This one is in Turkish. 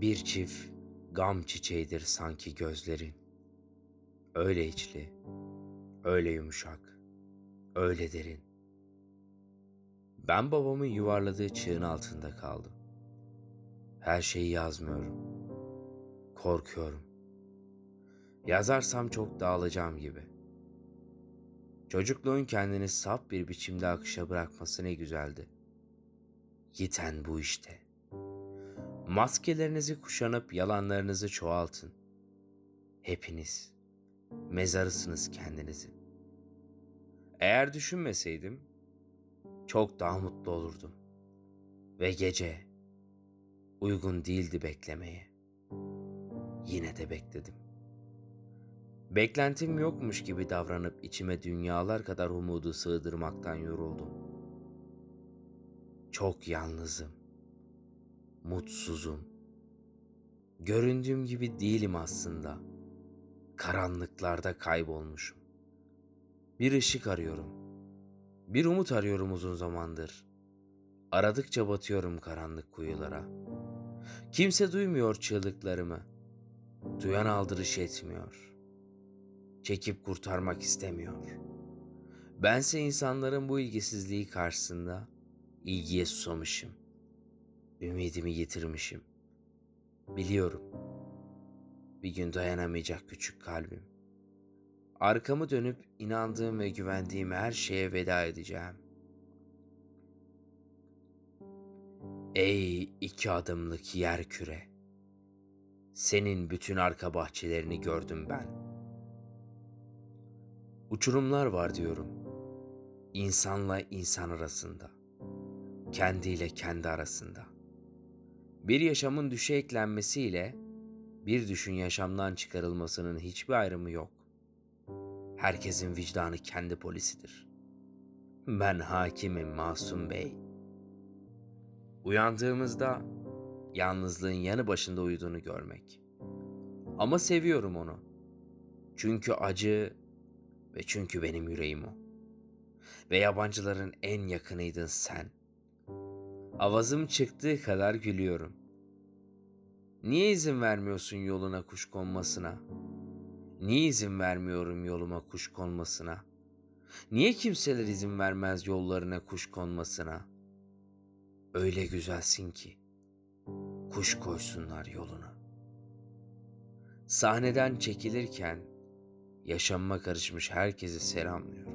Bir çift gam çiçeğidir sanki gözlerin. Öyle içli, öyle yumuşak, öyle derin. Ben babamın yuvarladığı çığın altında kaldım. Her şeyi yazmıyorum. Korkuyorum. Yazarsam çok dağılacağım gibi. Çocukluğun kendini saf bir biçimde akışa bırakması ne güzeldi. Yiten bu işte.'' Maskelerinizi kuşanıp yalanlarınızı çoğaltın. Hepiniz mezarısınız kendinizin. Eğer düşünmeseydim çok daha mutlu olurdum. Ve gece uygun değildi beklemeye. Yine de bekledim. Beklentim yokmuş gibi davranıp içime dünyalar kadar umudu sığdırmaktan yoruldum. Çok yalnızım mutsuzum. Göründüğüm gibi değilim aslında. Karanlıklarda kaybolmuşum. Bir ışık arıyorum. Bir umut arıyorum uzun zamandır. Aradıkça batıyorum karanlık kuyulara. Kimse duymuyor çığlıklarımı. Duyan aldırış etmiyor. Çekip kurtarmak istemiyor. Bense insanların bu ilgisizliği karşısında ilgiye susamışım.'' Ümidimi yitirmişim. Biliyorum. Bir gün dayanamayacak küçük kalbim. Arkamı dönüp inandığım ve güvendiğim her şeye veda edeceğim. Ey iki adımlık yer küre. Senin bütün arka bahçelerini gördüm ben. Uçurumlar var diyorum. İnsanla insan arasında. Kendiyle kendi arasında.'' Bir yaşamın düşe eklenmesiyle bir düşün yaşamdan çıkarılmasının hiçbir ayrımı yok. Herkesin vicdanı kendi polisidir. Ben hakimim Masum Bey. Uyandığımızda yalnızlığın yanı başında uyuduğunu görmek. Ama seviyorum onu. Çünkü acı ve çünkü benim yüreğim o. Ve yabancıların en yakınıydın sen. Avazım çıktığı kadar gülüyorum. Niye izin vermiyorsun yoluna kuş konmasına? Niye izin vermiyorum yoluma kuş konmasına? Niye kimseler izin vermez yollarına kuş konmasına? Öyle güzelsin ki kuş koysunlar yoluna. Sahneden çekilirken yaşamıma karışmış herkese selamlıyorum.